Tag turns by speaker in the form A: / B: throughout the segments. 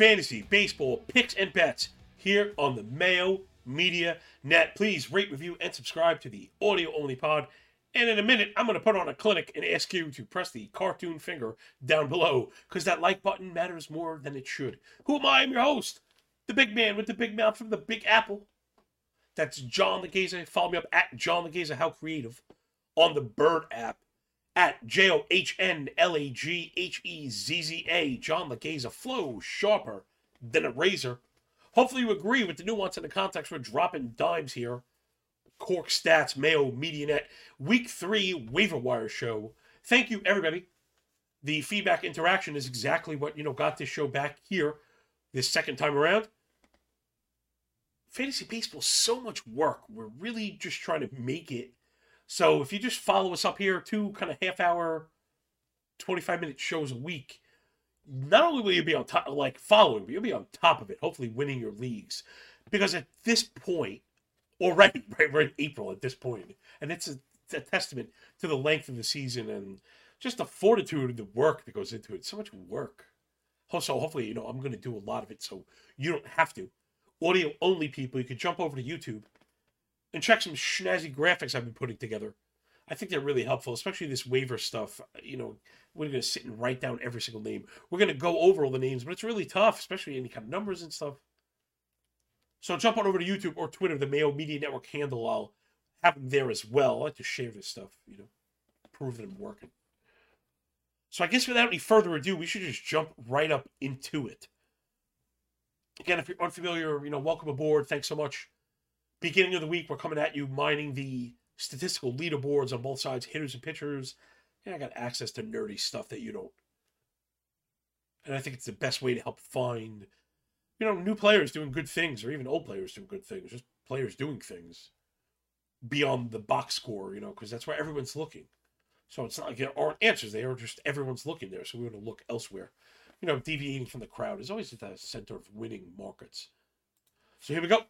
A: fantasy, baseball, picks, and bets here on the Mayo Media Net. Please rate, review, and subscribe to the audio only pod. And in a minute, I'm going to put on a clinic and ask you to press the cartoon finger down below because that like button matters more than it should. Who am I? I'm your host, the big man with the big mouth from the Big Apple. That's John Laghezza. Follow me up at John Laghezza, how creative, on the Bird app at J O H N L A G H E Z Z A. John Laghezza flows sharper than a razor. Hopefully, you agree with the nuance and the context. We're dropping dimes here. Corked Stats, Mayo, MediaNet, Week 3 waiver wire show. Thank you, everybody. The feedback interaction is exactly what, you know, got this show back here this second time around. Fantasy baseball so much work. We're really just trying to make it. So if you just follow us up here, two kind of half hour, 25 minute shows a week, not only will you be on top, like following, but you'll be on top of it, hopefully winning your leagues. Because at this point, already, right, we're in April at this point, and it's a, it's a testament to the length of the season and just the fortitude and the work that goes into it. So much work. Also, hopefully, you know, I'm going to do a lot of it so you don't have to. Audio only people, you can jump over to YouTube and check some snazzy graphics I've been putting together. I think they're really helpful, especially this waiver stuff. You know, we're going to sit and write down every single name. We're going to go over all the names, but it's really tough, especially any kind of numbers and stuff. So jump on over to YouTube or Twitter, the Mayo Media Network handle. I'll have them there as well. I like to share this stuff, you know, prove that I'm working. So I guess without any further ado, we should just jump right up into it. Again, if you're unfamiliar, you know, welcome aboard. Thanks so much. Beginning of the week, we're coming at you mining the statistical leaderboards on both sides, hitters and pitchers. And I got access to nerdy stuff that you don't. And I think it's the best way to help find, you know, new players doing good things, or even old players doing good things, just players doing things beyond the box score, you know, because that's where everyone's looking. So it's not like there aren't answers they are just everyone's looking there. So we want to look elsewhere. You know, deviating from the crowd is always at the center of winning markets. So here we go.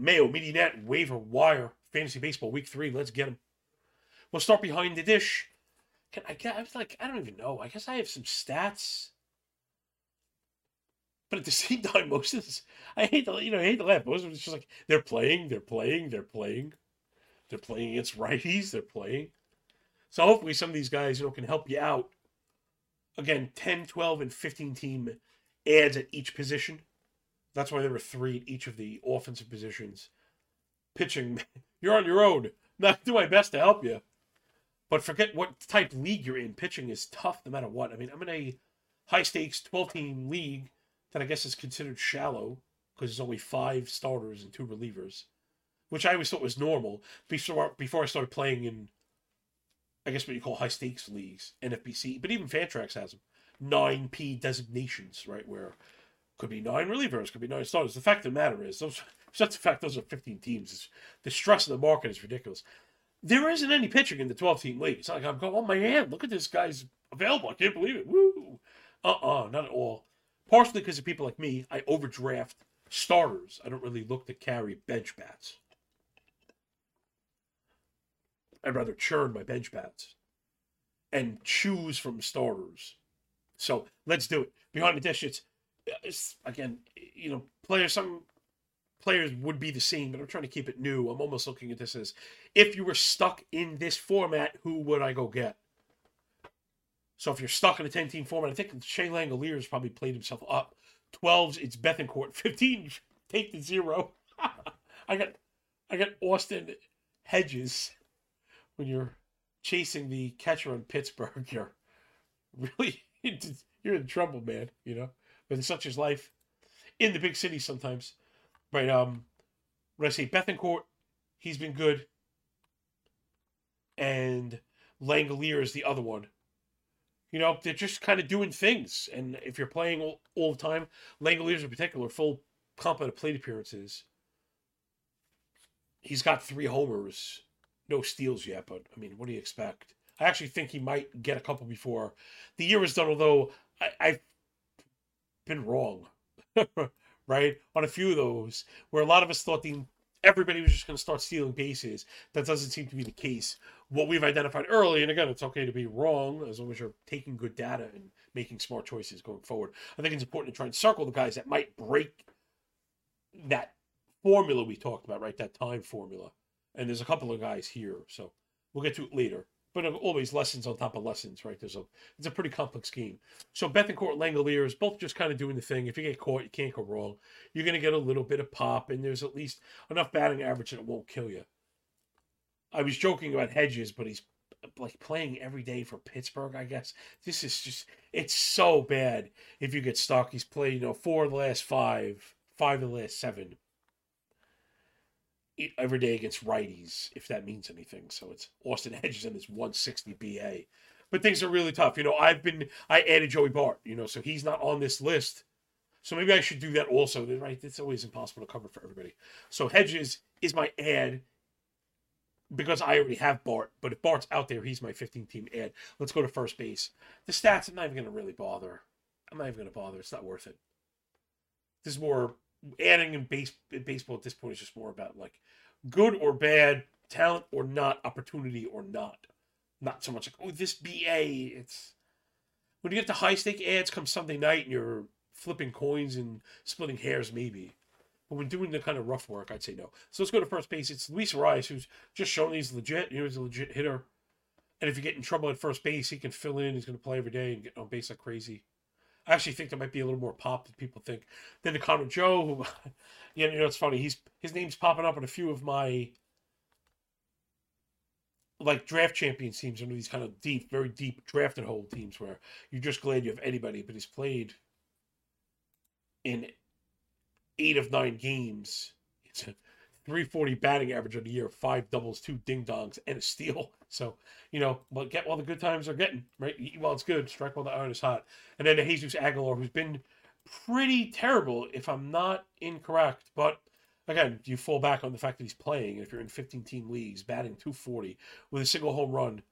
A: Mayo, MediaNet, Waiver, Wire, Fantasy Baseball, Week 3. Let's get them. We'll start behind the dish. Can I get, I was like, I don't even know. I guess I have some stats. But at the same time, most of this, I hate to, you know, I hate to laugh. Most of it's just like, they're playing, they're playing, they're playing. They're playing against righties, they're playing. So hopefully some of these guys, you know, can help you out. Again, 10, 12, and 15 team ads at each position. That's why there were three at each of the offensive positions. Pitching, you're on your own. Not do my best to help you. But forget what type league you're in. Pitching is tough no matter what. I mean, I'm in a high stakes 12 team league that I guess is considered shallow because there's only five starters and two relievers, which I always thought was normal before before I started playing in, I guess what you call high stakes leagues, NFBC. But even Fantrax has them, nine P designations, right? Where could be nine relievers, could be nine starters. The fact of the matter is, those that's the fact those are 15 teams. It's, the stress of the market is ridiculous. There isn't any pitching in the 12 team league. It's like I'm going, oh man, look at this guy's available. I can't believe it. Woo! Uh uh not at all. Partially because of people like me, I overdraft starters. I don't really look to carry bench bats. I'd rather churn my bench bats and choose from starters. So let's do it. Behind the dish, it's again, you know, players. Some players would be the same, but I'm trying to keep it new. I'm almost looking at this as if you were stuck in this format, who would I go get? So if you're stuck in a 10 team format, I think Shea Langeliers probably played himself up. 12s, it's Bethancourt. 15, take the zero. I got I got Austin Hedges. When you're chasing the catcher in Pittsburgh, you're really you're in trouble, man. You know, but such is life in the big city sometimes. Right. Um, when I say Bethancourt, he's been good, and Langelier is the other one. You know, they're just kind of doing things, and if you're playing all, all the time, Langeliers in particular, full complement of plate appearances. He's got three homers, no steals yet, but I mean, what do you expect? I actually think he might get a couple before the year is done. Although I, I've been wrong. right? On a few of those, where a lot of us thought the everybody was just going to start stealing bases. That doesn't seem to be the case. What we've identified early, and again, it's okay to be wrong as long as you're taking good data and making smart choices going forward. I think it's important to try and circle the guys that might break that formula we talked about, right? That time formula. And there's a couple of guys here, so we'll get to it later. But always lessons on top of lessons, right? There's a it's a pretty complex game. So Bethancourt Langolier is both just kind of doing the thing. If you get caught, you can't go wrong. You're gonna get a little bit of pop, and there's at least enough batting average that it won't kill you. I was joking about Hedges, but he's like playing every day for Pittsburgh, I guess. This is just it's so bad if you get stuck. He's played, you know, four of the last five, five of the last seven every day against righties, if that means anything. So it's Austin Hedges and his 160 BA. But things are really tough. You know, I've been I added Joey Bart, you know, so he's not on this list. So maybe I should do that also. Right? It's always impossible to cover for everybody. So Hedges is my ad because I already have Bart. But if Bart's out there, he's my 15 team ad. Let's go to first base. The stats, I'm not even going to really bother. I'm not even going to bother. It's not worth it. This is more adding in base in baseball at this point is just more about like good or bad, talent or not, opportunity or not. Not so much like oh this BA. It's when you get to high stake ads come Sunday night and you're flipping coins and splitting hairs maybe. But when doing the kind of rough work, I'd say no. So let's go to first base. It's Luis Arraez who's just shown he's legit. You know, he's a legit hitter. And if you get in trouble at first base, he can fill in. He's going to play every day and get on base like crazy. I actually think there might be a little more pop than people think. Then the Connor Joe, who, you know, it's funny. He's his name's popping up in a few of my like draft champion teams, of these kind of deep, very deep drafted hold teams where you're just glad you have anybody. But he's played in eight of nine games. It's a 340 batting average on the year, five doubles, two ding dongs, and a steal. So, you know, well, get while the good times are getting, right? Eat while it's good, strike while the iron is hot. And then the Jesus Aguilar, who's been pretty terrible, if I'm not incorrect. But again, you fall back on the fact that he's playing. If you're in 15 team leagues, batting 240 with a single home run,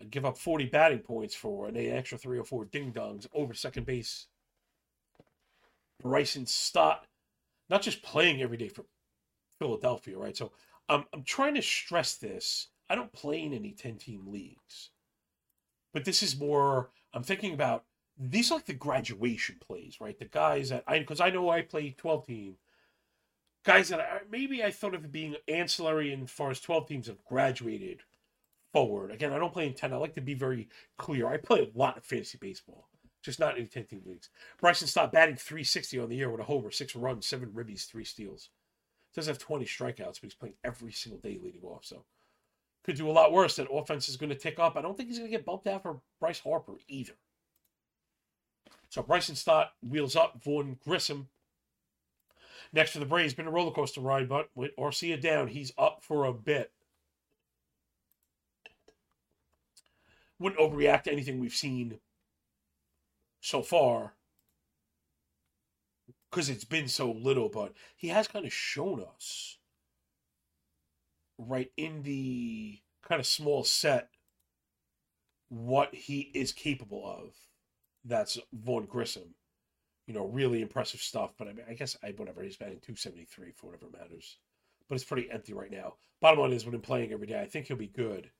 A: I'd give up 40 batting points for an extra three or four ding dongs over second base. Bryson Stott, not just playing every day for Philadelphia, right? So I'm, I'm trying to stress this I don't play in any 10 team leagues. But this is more, I'm thinking about these are like the graduation plays, right? The guys that I, because I know I play 12 team, guys that I, maybe I thought of being ancillary in as far as 12 teams have graduated forward. Again, I don't play in 10. I like to be very clear. I play a lot of fantasy baseball, just not in 10 team leagues. Bryson Stott batting 360 on the year with a homer, six runs, seven ribbies, three steals. Does have 20 strikeouts, but he's playing every single day leading off. So could do a lot worse. That offense is going to tick up. I don't think he's going to get bumped out for Bryce Harper either. So Bryson Stott wheels up. Vaughn Grissom next to the Braves. Been a roller coaster ride, but with Arcia down, he's up for a bit. Wouldn't overreact to anything we've seen so far because it's been so little, but he has kind of shown us right in the kind of small set what he is capable of. That's Vaughn Grissom. You know, really impressive stuff. But I mean, I guess I whatever he's batting 273 for whatever matters. But it's pretty empty right now. Bottom line is when I'm playing every day, I think he'll be good.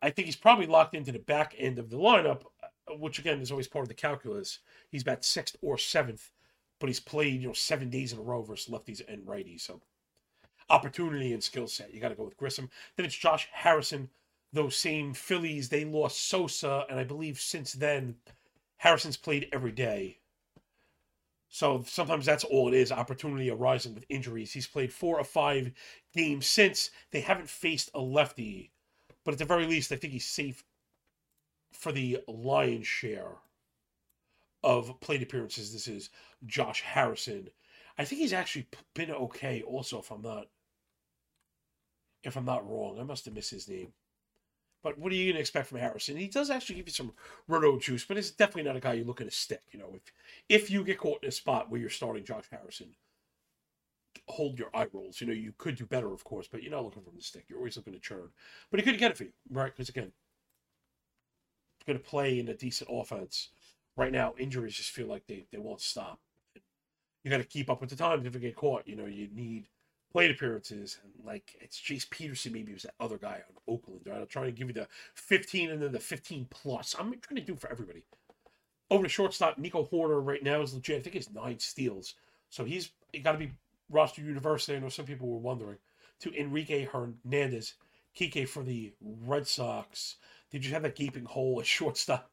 A: I think he's probably locked into the back end of the lineup, uh, which again is always part of the calculus. He's about sixth or seventh, but he's played, you know, seven days in a row versus lefties and righties. So opportunity and skill set. You got to go with Grissom. Then it's Josh Harrison. Those same Phillies, they lost Sosa, and I believe since then, Harrison's played every day. So sometimes that's all it is opportunity arising with injuries. He's played four or five games since. They haven't faced a lefty, but at the very least, I think he's safe for the lion's share of plate appearances. This is Josh Harrison. I think he's actually been okay also, if I'm not if I'm not wrong. I must have missed his name. But what are you going to expect from Harrison? He does actually give you some roto juice, but it's definitely not a guy you look at a stick. You know, if if you get caught in a spot where you're starting Josh Harrison, hold your eye rolls. You know, you could do better, of course, but you're not looking from the stick. You're always looking to churn. But he could get it for you, right? Because again, going to play in a decent offense. Right now, injuries just feel like they, they won't stop. you got to keep up with the times if you get caught. You know, you need plate appearances and like it's Jace Peterson. Maybe it was that other guy on Oakland. Right? I'm trying to give you the 15 and then the 15 plus. I'm trying to do for everybody. Over to shortstop, Nico Hoerner right now is legit. I think he's nine steals, so he's got to be roster university. I know some people were wondering. To Enrique Hernandez, Kike for the Red Sox. Did you have that gaping hole at shortstop?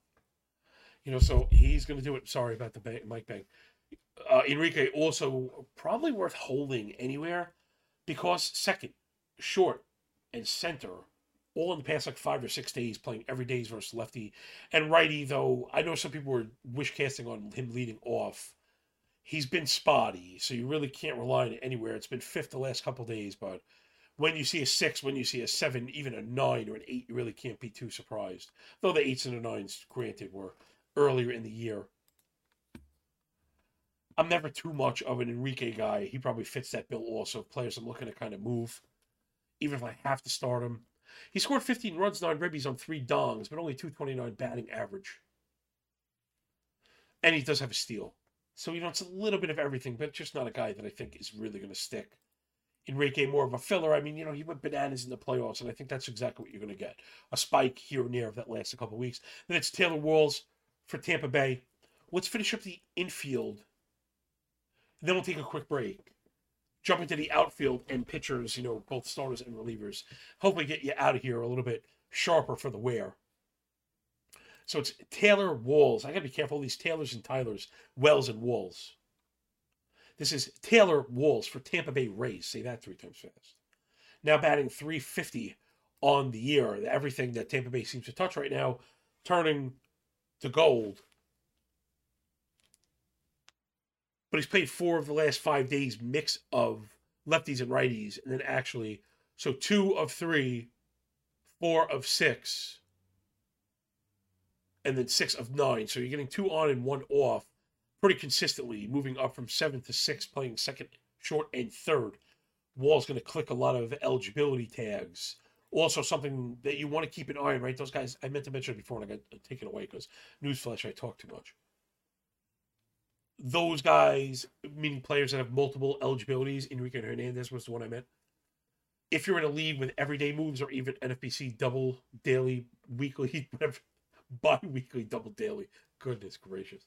A: You know, so he's going to do it. Sorry about the bang, Mike Bang. Uh, Enrique also probably worth holding anywhere because second, short, and center all in the past like five or six days playing every days versus lefty and righty. Though I know some people were wish casting on him leading off. He's been spotty, so you really can't rely on it anywhere. It's been fifth the last couple days, but when you see a six, when you see a seven, even a nine or an eight, you really can't be too surprised. Though the eights and the nines, granted, were earlier in the year. I'm never too much of an Enrique guy. He probably fits that bill also. Players I'm looking to kind of move, even if I have to start him. He scored 15 runs, nine ribbies on three dongs, but only 229 batting average. And he does have a steal. So, you know, it's a little bit of everything, but just not a guy that I think is really going to stick. Enrique more of a filler. I mean, you know, he went bananas in the playoffs, and I think that's exactly what you're going to get. A spike here and there if that lasts a couple weeks. Then it's Taylor Walls for Tampa Bay. Let's finish up the infield. then we'll take a quick break. Jump into the outfield and pitchers, you know, both starters and relievers. Hopefully get you out of here a little bit sharper for the wear. So it's Taylor Walls. I gotta be careful these Taylors and Tylers, Wells and Walls. This is Taylor Walls for Tampa Bay Rays. Say that three times fast. Now batting 350 on the year. Everything that Tampa Bay seems to touch right now, turning to gold. But he's played four of the last five days, mix of lefties and righties, and then actually, so two of three, four of six, and then six of nine. So you're getting two on and one off pretty consistently, moving up from seven to six, playing second, short, and third. Wall's going to click a lot of eligibility tags. Also, something that you want to keep an eye on, right? Those guys, I meant to mention it before and I got uh, taken away because newsflash, I talk too much. Those guys, meaning players that have multiple eligibilities, Enrique Hernandez was the one I meant. If you're in a league with everyday moves or even NFBC double, daily, weekly, whatever, bi weekly, double, daily, goodness gracious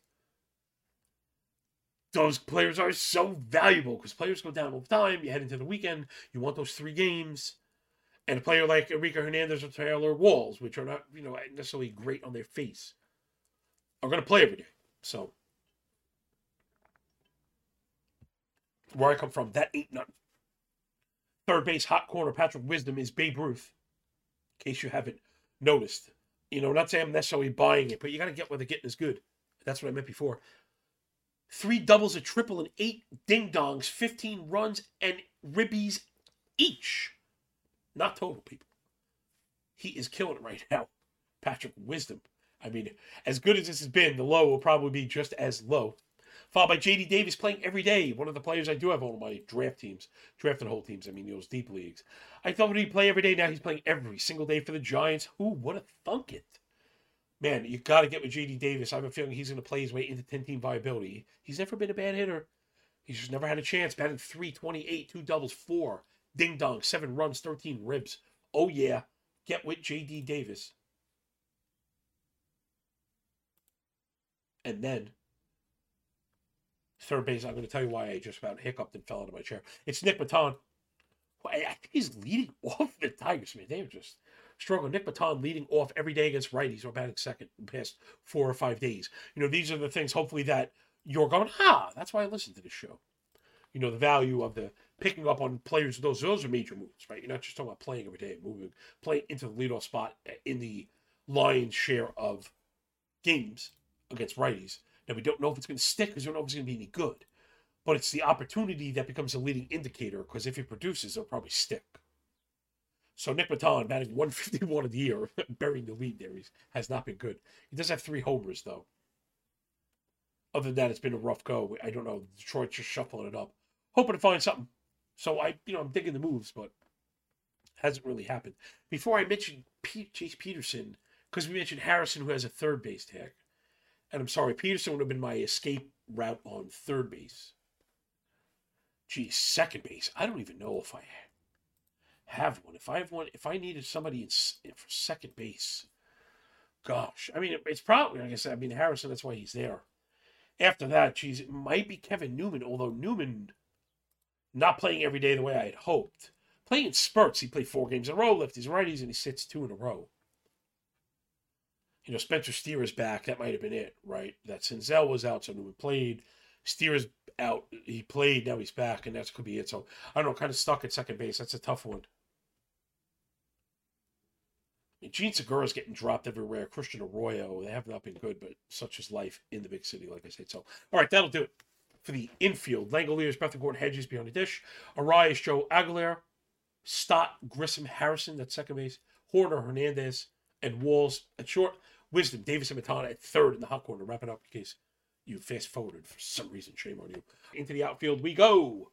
A: those players are so valuable because players go down all the time. You head into the weekend, you want those three games. And a player like Enrique Hernandez or Taylor Walls, which are not, you know, necessarily great on their face, are going to play every day. So, where I come from, that ain't nothing. Third base, hot corner, Patrick Wisdom is Babe Ruth. In case you haven't noticed. You know, not saying I'm necessarily buying it, but you got to get where the getting is good. That's what I meant before three doubles, a triple, and eight ding dongs, 15 runs, and ribbies each. Not total, people. He is killing it right now. Patrick Wisdom. I mean, as good as this has been, the low will probably be just as low. Followed by JD Davis playing every day. One of the players I do have on my draft teams, drafted whole teams. I mean, those deep leagues. I thought he'd play every day. Now he's playing every single day for the Giants. Who would have thunk it? man, you got to get with JD Davis. I have a feeling he's going to play his way into 10 team viability. He's never been a bad hitter. He's just never had a chance. Batting 328, two doubles, four ding dong, seven runs, 13 ribs. Oh, yeah. Get with JD Davis. And then, third base, I'm going to tell you why I just about hiccuped and fell out of my chair. It's Nick Maton. I think he's leading off the Tigers, man. They're just struggle. Nick Maton leading off every day against righties or batting second in the past four or five days. You know, these are the things hopefully that you're going, ah, that's why I listen to this show. You know, the value of the picking up on players, those those are major moves, right? You're not just talking about playing every day, moving, playing into the leadoff spot in the lion's share of games against righties. Now we don't know if it's going to stick because we don't know if it's going to be any good. But it's the opportunity that becomes a leading indicator because if it produces, it'll probably stick. So Nick Maton batting 151 of the year, burying the lead there. He has not been good. He does have three homers though. Other than that, it's been a rough go. I don't know. Detroit's just shuffling it up, hoping to find something. So I, you know, I'm digging the moves, but hasn't really happened. Before I mentioned Pete, Jace Peterson, because we mentioned Harrison, who has a third base tag, and I'm sorry, Peterson would have been my escape route on third base. Geez, second base. I don't even know if I have one. If I have one, if I needed somebody in, for second base, gosh, I mean, it's probably like I said. I mean, Harrison. That's why he's there. After that, geez, it might be Kevin Newman. Although Newman, not playing every day the way I had hoped. Playing in spurts. He played four games in a row, lefties and righties, and he sits two in a row. You know, Spencer Steer is back. That might have been it, right? That Senzel was out, so Newman played. Steer's out. He played. Now he's back, and that could be it. So I don't know. Kind of stuck at second base. That's a tough one. Jean Segura is getting dropped everywhere. Christian Arroyo, they have not been good, but such is life in the big city, like I said. So, all right, that'll do it for the infield. Langeliers, Bethancourt, Hedges behind the dish. Arraez, Joe Aguilar, Stott, Grissom, Harrison at second base, Hoerner, Hernandez, and Walls at short. Wisdom, Davis, and Matana at third in the hot corner. Wrapping up in case you fast forwarded for some reason. Shame on you. Into the outfield we go.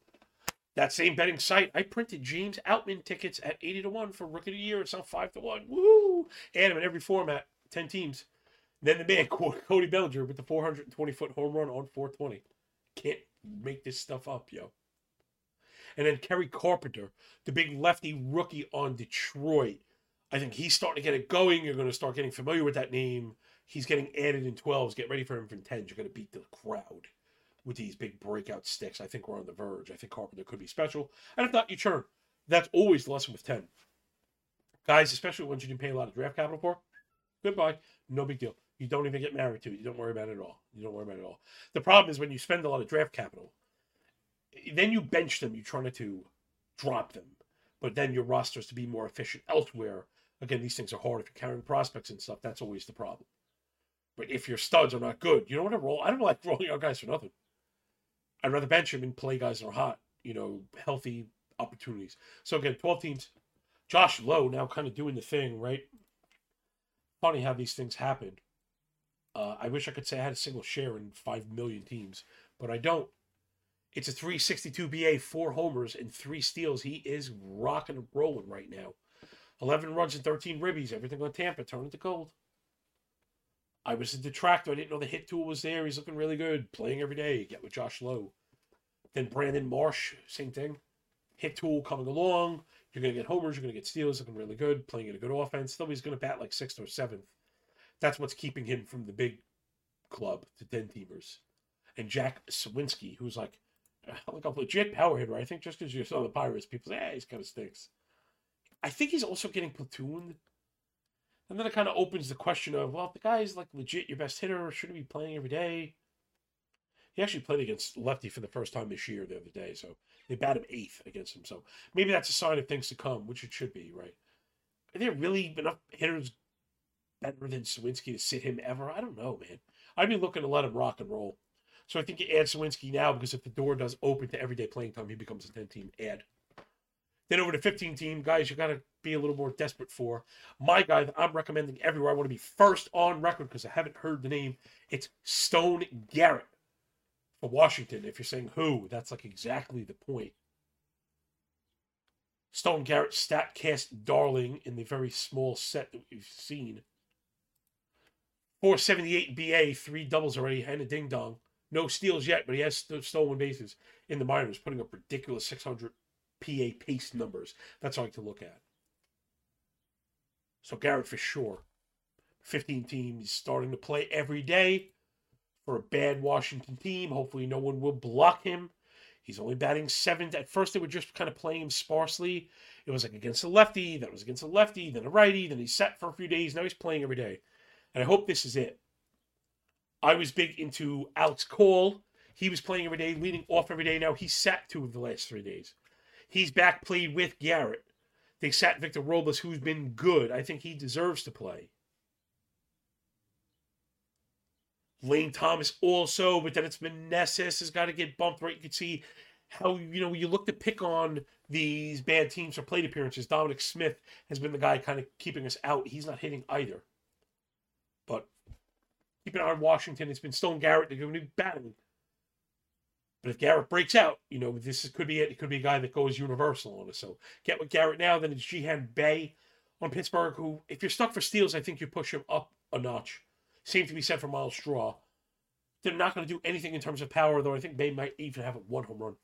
A: That same betting site, I printed James Outman tickets at 80 to 1 for Rookie of the Year. It's now 5 to 1. Woo! Him in every format, 10 teams. Then the man, Cody Bellinger, with the 420 foot home run on 420. Can't make this stuff up, yo. And then Kerry Carpenter, the big lefty rookie on Detroit. I think he's starting to get it going. You're going to start getting familiar with that name. He's getting added in 12s. Get ready for him for 10s. You're going to beat the crowd with these big breakout sticks. I think we're on the verge. I think Carpenter could be special. And if not, you churn. That's always the lesson with 10. Guys, especially ones you didn't pay a lot of draft capital for, goodbye. No big deal. You don't even get married to. You don't worry about it at all. You don't worry about it at all. The problem is when you spend a lot of draft capital, then you bench them. You're trying to drop them. But then your roster is to be more efficient elsewhere. Again, these things are hard if you're carrying prospects and stuff. That's always the problem. But if your studs are not good, you don't want to roll. I don't like rolling out guys for nothing. I'd rather bench them and play guys that are hot, you know, healthy opportunities. So again, 12 teams. Josh Lowe now kind of doing the thing, right? Funny how these things happen. Uh, I wish I could say I had a single share in 5 million teams, but I don't. It's a 362 BA, four homers, and three steals. He is rocking and rolling right now. 11 runs and 13 ribbies. Everything on Tampa turning to gold. I was a detractor. I didn't know the hit tool was there. He's looking really good, playing every day. Get with Josh Lowe. Then Brandon Marsh, same thing. Hit tool coming along. You're going to get homers. You're going to get steals. Looking really good, playing in a good offense. He's going to bat like sixth or seventh. That's what's keeping him from the big club, to 10 teamers. And Jack Suwinski, who's like, uh, like a legit power hitter. I think just because you're saw the Pirates, people say, hey, he's kind of stinks. I think he's also getting platooned and then it kind of opens the question of, well, if the guy's like legit your best hitter, should he be playing every day? He actually played against lefty for the first time this year the other day, so they bat him eighth against him. So maybe that's a sign of things to come, which it should be, right? Are there really enough hitters better than Suwinski to sit him ever? I don't know, man. I'd be looking to let him rock and roll. So I think you add Suwinski now because if the door does open to everyday playing time, he becomes a 10 team ad. Then over to 15 team, guys, you got to be a little more desperate for. My guy that I'm recommending everywhere, I want to be first on record because I haven't heard the name. It's Stone Garrett for Washington. If you're saying who, that's like exactly the point. Stone Garrett, StatCast darling in the very small set that we've seen. 478 BA, three doubles already, and a ding dong. No steals yet, but he has stolen bases in the minors, putting up ridiculous 600 PA pace numbers. That's all I like to look at. So Garrett for sure. 15 teams starting to play every day for a bad Washington team. Hopefully no one will block him. He's only batting seventh. At first, they were just kind of playing him sparsely. It was like against a lefty, then it was against a lefty, then a righty, then he sat for a few days. Now he's playing every day. And I hope this is it. I was big into Alex Call. He was playing every day, leading off every day. Now he sat two of the last three days. He's back played with Garrett. They sat Victor Robles, who's been good. I think he deserves to play. Lane Thomas also, but then it's Meneses has got to get bumped right. You can see how you know you look to pick on these bad teams for plate appearances. Dominic Smith has been the guy kind of keeping us out. He's not hitting either. But keep an eye on Washington. It's been Stone Garrett. They're going to be battling but if Garrett breaks out, you know, this could be it. It could be a guy that goes universal on us. So get with Garrett now. Then it's Ji-hwan on Pittsburgh, who, if you're stuck for steals, I think you push him up a notch. Same to be said for Myles Straw. They're not going to do anything in terms of power, though. I think Bae might even have a one home run.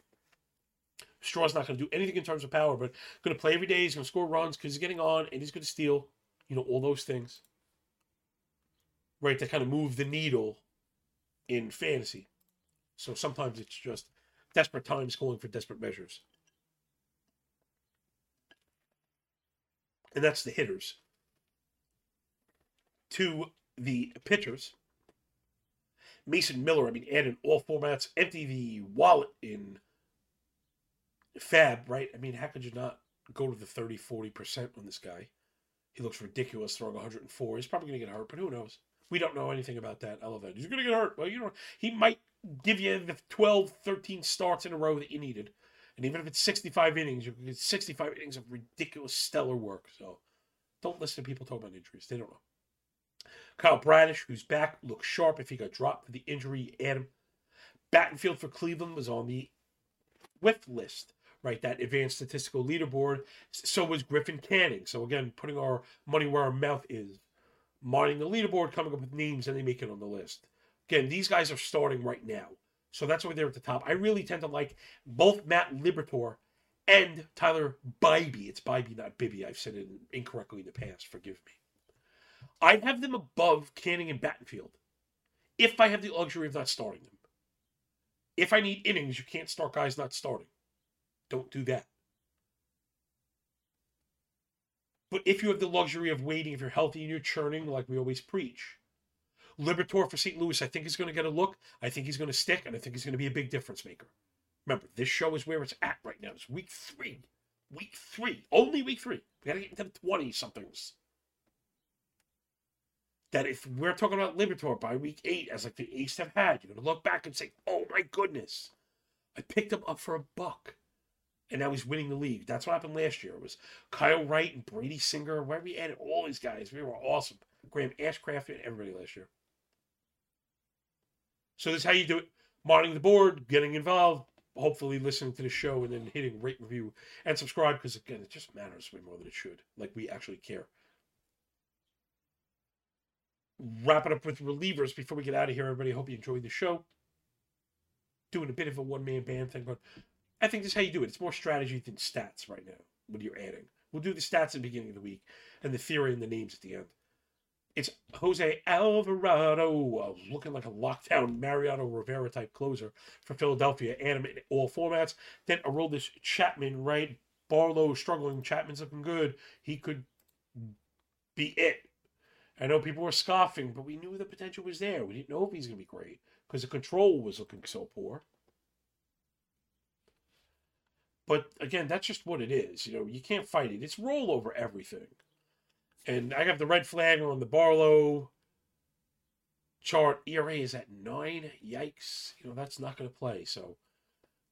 A: Straw's not going to do anything in terms of power, but going to play every day. He's going to score runs because he's getting on and he's going to steal. You know, all those things. Right, to kind of move the needle in fantasy. So sometimes it's just desperate times calling for desperate measures. And that's the hitters. To the pitchers, Mason Miller, I mean, add in all formats, empty the wallet in FAAB, right? I mean, how could you not go to the 30, 40% on this guy? He looks ridiculous throwing 104. He's probably going to get hurt, but who knows? We don't know anything about that. That. He's going to get hurt. Well, you know, he might give you the 12, 13 starts in a row that you needed. And even if it's 65 innings, you get 65 innings of ridiculous stellar work. So don't listen to people talk about injuries. They don't know. Kyle Bradish, who's back, looks sharp if he got dropped for the injury. Adam Battenfield for Cleveland was on the WHIF list, right? That advanced statistical leaderboard. So was Griffin Canning. So again, putting our money where our mouth is, mining the leaderboard, coming up with names, and they make it on the list. Again, these guys are starting right now. So that's why they're at the top. I really tend to like both Matt Liberatore and Tyler Bibee. It's Bibee, not Bibby. I've said it incorrectly in the past. Forgive me. I'd have them above Canning and Battenfield if I have the luxury of not starting them. If I need innings, you can't start guys not starting. Don't do that. But if you have the luxury of waiting, if you're healthy and you're churning, like we always preach, Liberatore for St. Louis, I think he's going to get a look. I think he's going to stick, and I think he's going to be a big difference maker. Remember, this show is where it's at right now. It's week three. Week three. Only week three. We got to get into the 20 somethings that if we're talking about Liberatore by week eight, as like the East have had, you're gonna look back and say, "Oh my goodness, I picked him up for a buck, and now he's winning the league." That's what happened last year. It was Kyle Wright and Brady Singer. Where we added all these guys, we were awesome. Graham Ashcraft and everybody last year. So this is how you do it: monitoring the board, getting involved, hopefully listening to the show, and then hitting rate, review, and subscribe because again, it just matters way more than it should. Like we actually care wrap it up with relievers before we get out of here. Everybody, hope you enjoyed the show. Doing a bit of a one man band thing, but I think this is how you do it. It's more strategy than stats right now when you're adding. We'll do the stats at the beginning of the week and the theory and the names at the end. It's Jose Alvarado, uh, looking like a lockdown Mariano Rivera type closer for Philadelphia, animate in all formats. Then Aroldis Chapman, right? Barlow struggling, Chapman's looking good. He could be it I know people were scoffing, but we knew the potential was there. We didn't know if he's going to be great because the control was looking so poor. But again, that's just what it is. You know, you can't fight it. It's roll over everything. And I got the red flag on the Barlow chart. ERA is at nine. Yikes. You know, that's not going to play. So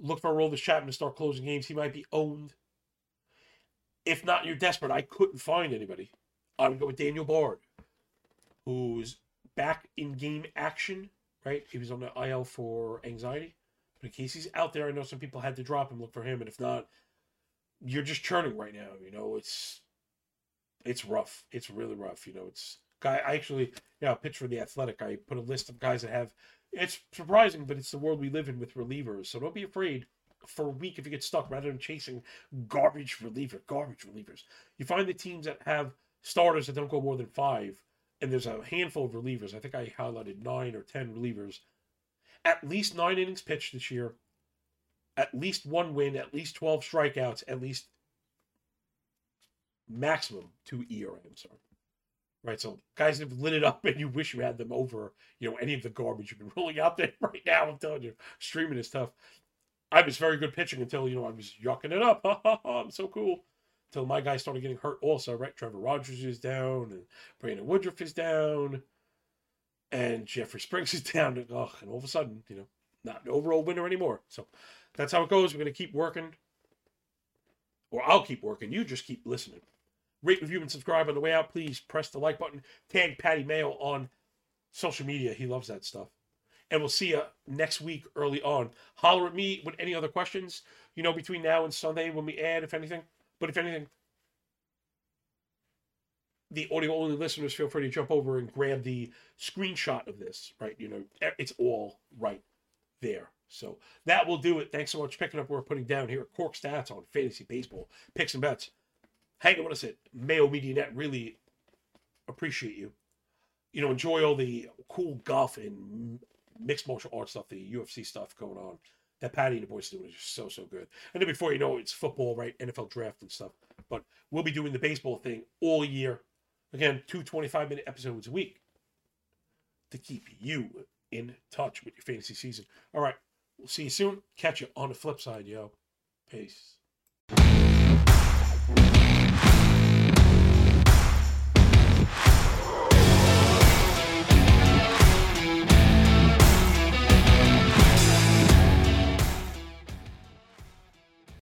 A: look for a roll the Chapman to start closing games. He might be owned. If not, you're desperate. I couldn't find anybody. I would go with Daniel Bard who's back in game action, right? He was on the IL for anxiety. In case he's out there, I know some people had to drop him, look for him. And if not, you're just churning right now. You know, it's it's rough. It's really rough. You know, it's guy. I actually, yeah, pitch for the Athletic. I put a list of guys that have. It's surprising, but it's the world we live in with relievers. So don't be afraid for a week if you get stuck rather than chasing garbage reliever, garbage relievers. You find the teams that have starters that don't go more than five and there's a handful of relievers. I think I highlighted nine or ten relievers. At least nine innings pitched this year, at least one win, at least 12 strikeouts, at least maximum two ERA. I'm sorry. Right, so guys have lit it up, and you wish you had them over, you know, any of the garbage you've been rolling out there right now. I'm telling you, streaming is tough. I was very good pitching until you know I was yucking it up. I'm so cool Until my guy started getting hurt also, right? Trevor Rogers is down, and Brandon Woodruff is down, and Jeffrey Springs is down, and, oh, and all of a sudden, you know, not an overall winner anymore. So that's how it goes. We're going to keep working, or I'll keep working. You just keep listening. Rate, review, and subscribe on the way out. Please press the like button. Tag Patty Mayo on social media. He loves that stuff. And we'll see you next week early on. Holler at me with any other questions, you know, between now and Sunday when we add, if anything. But if anything, the audio only listeners feel free to jump over and grab the screenshot of this, right? You know, it's all right there. So that will do it. Thanks so much for picking up what we're putting down here at Corked Stats on Fantasy Baseball Picks and Bets. Hang on with us at Mayo Media Net. Really appreciate you. You know, enjoy all the cool golf and mixed martial arts stuff, the UFC stuff going on. That Patty and the boys doing is just so so good. And then before you know it, it's football, right? NFL draft and stuff. But we'll be doing the baseball thing all year. Again, two 25 minute episodes a week to keep you in touch with your fantasy season. All right. We'll see you soon. Catch you on the flip side, yo. Peace.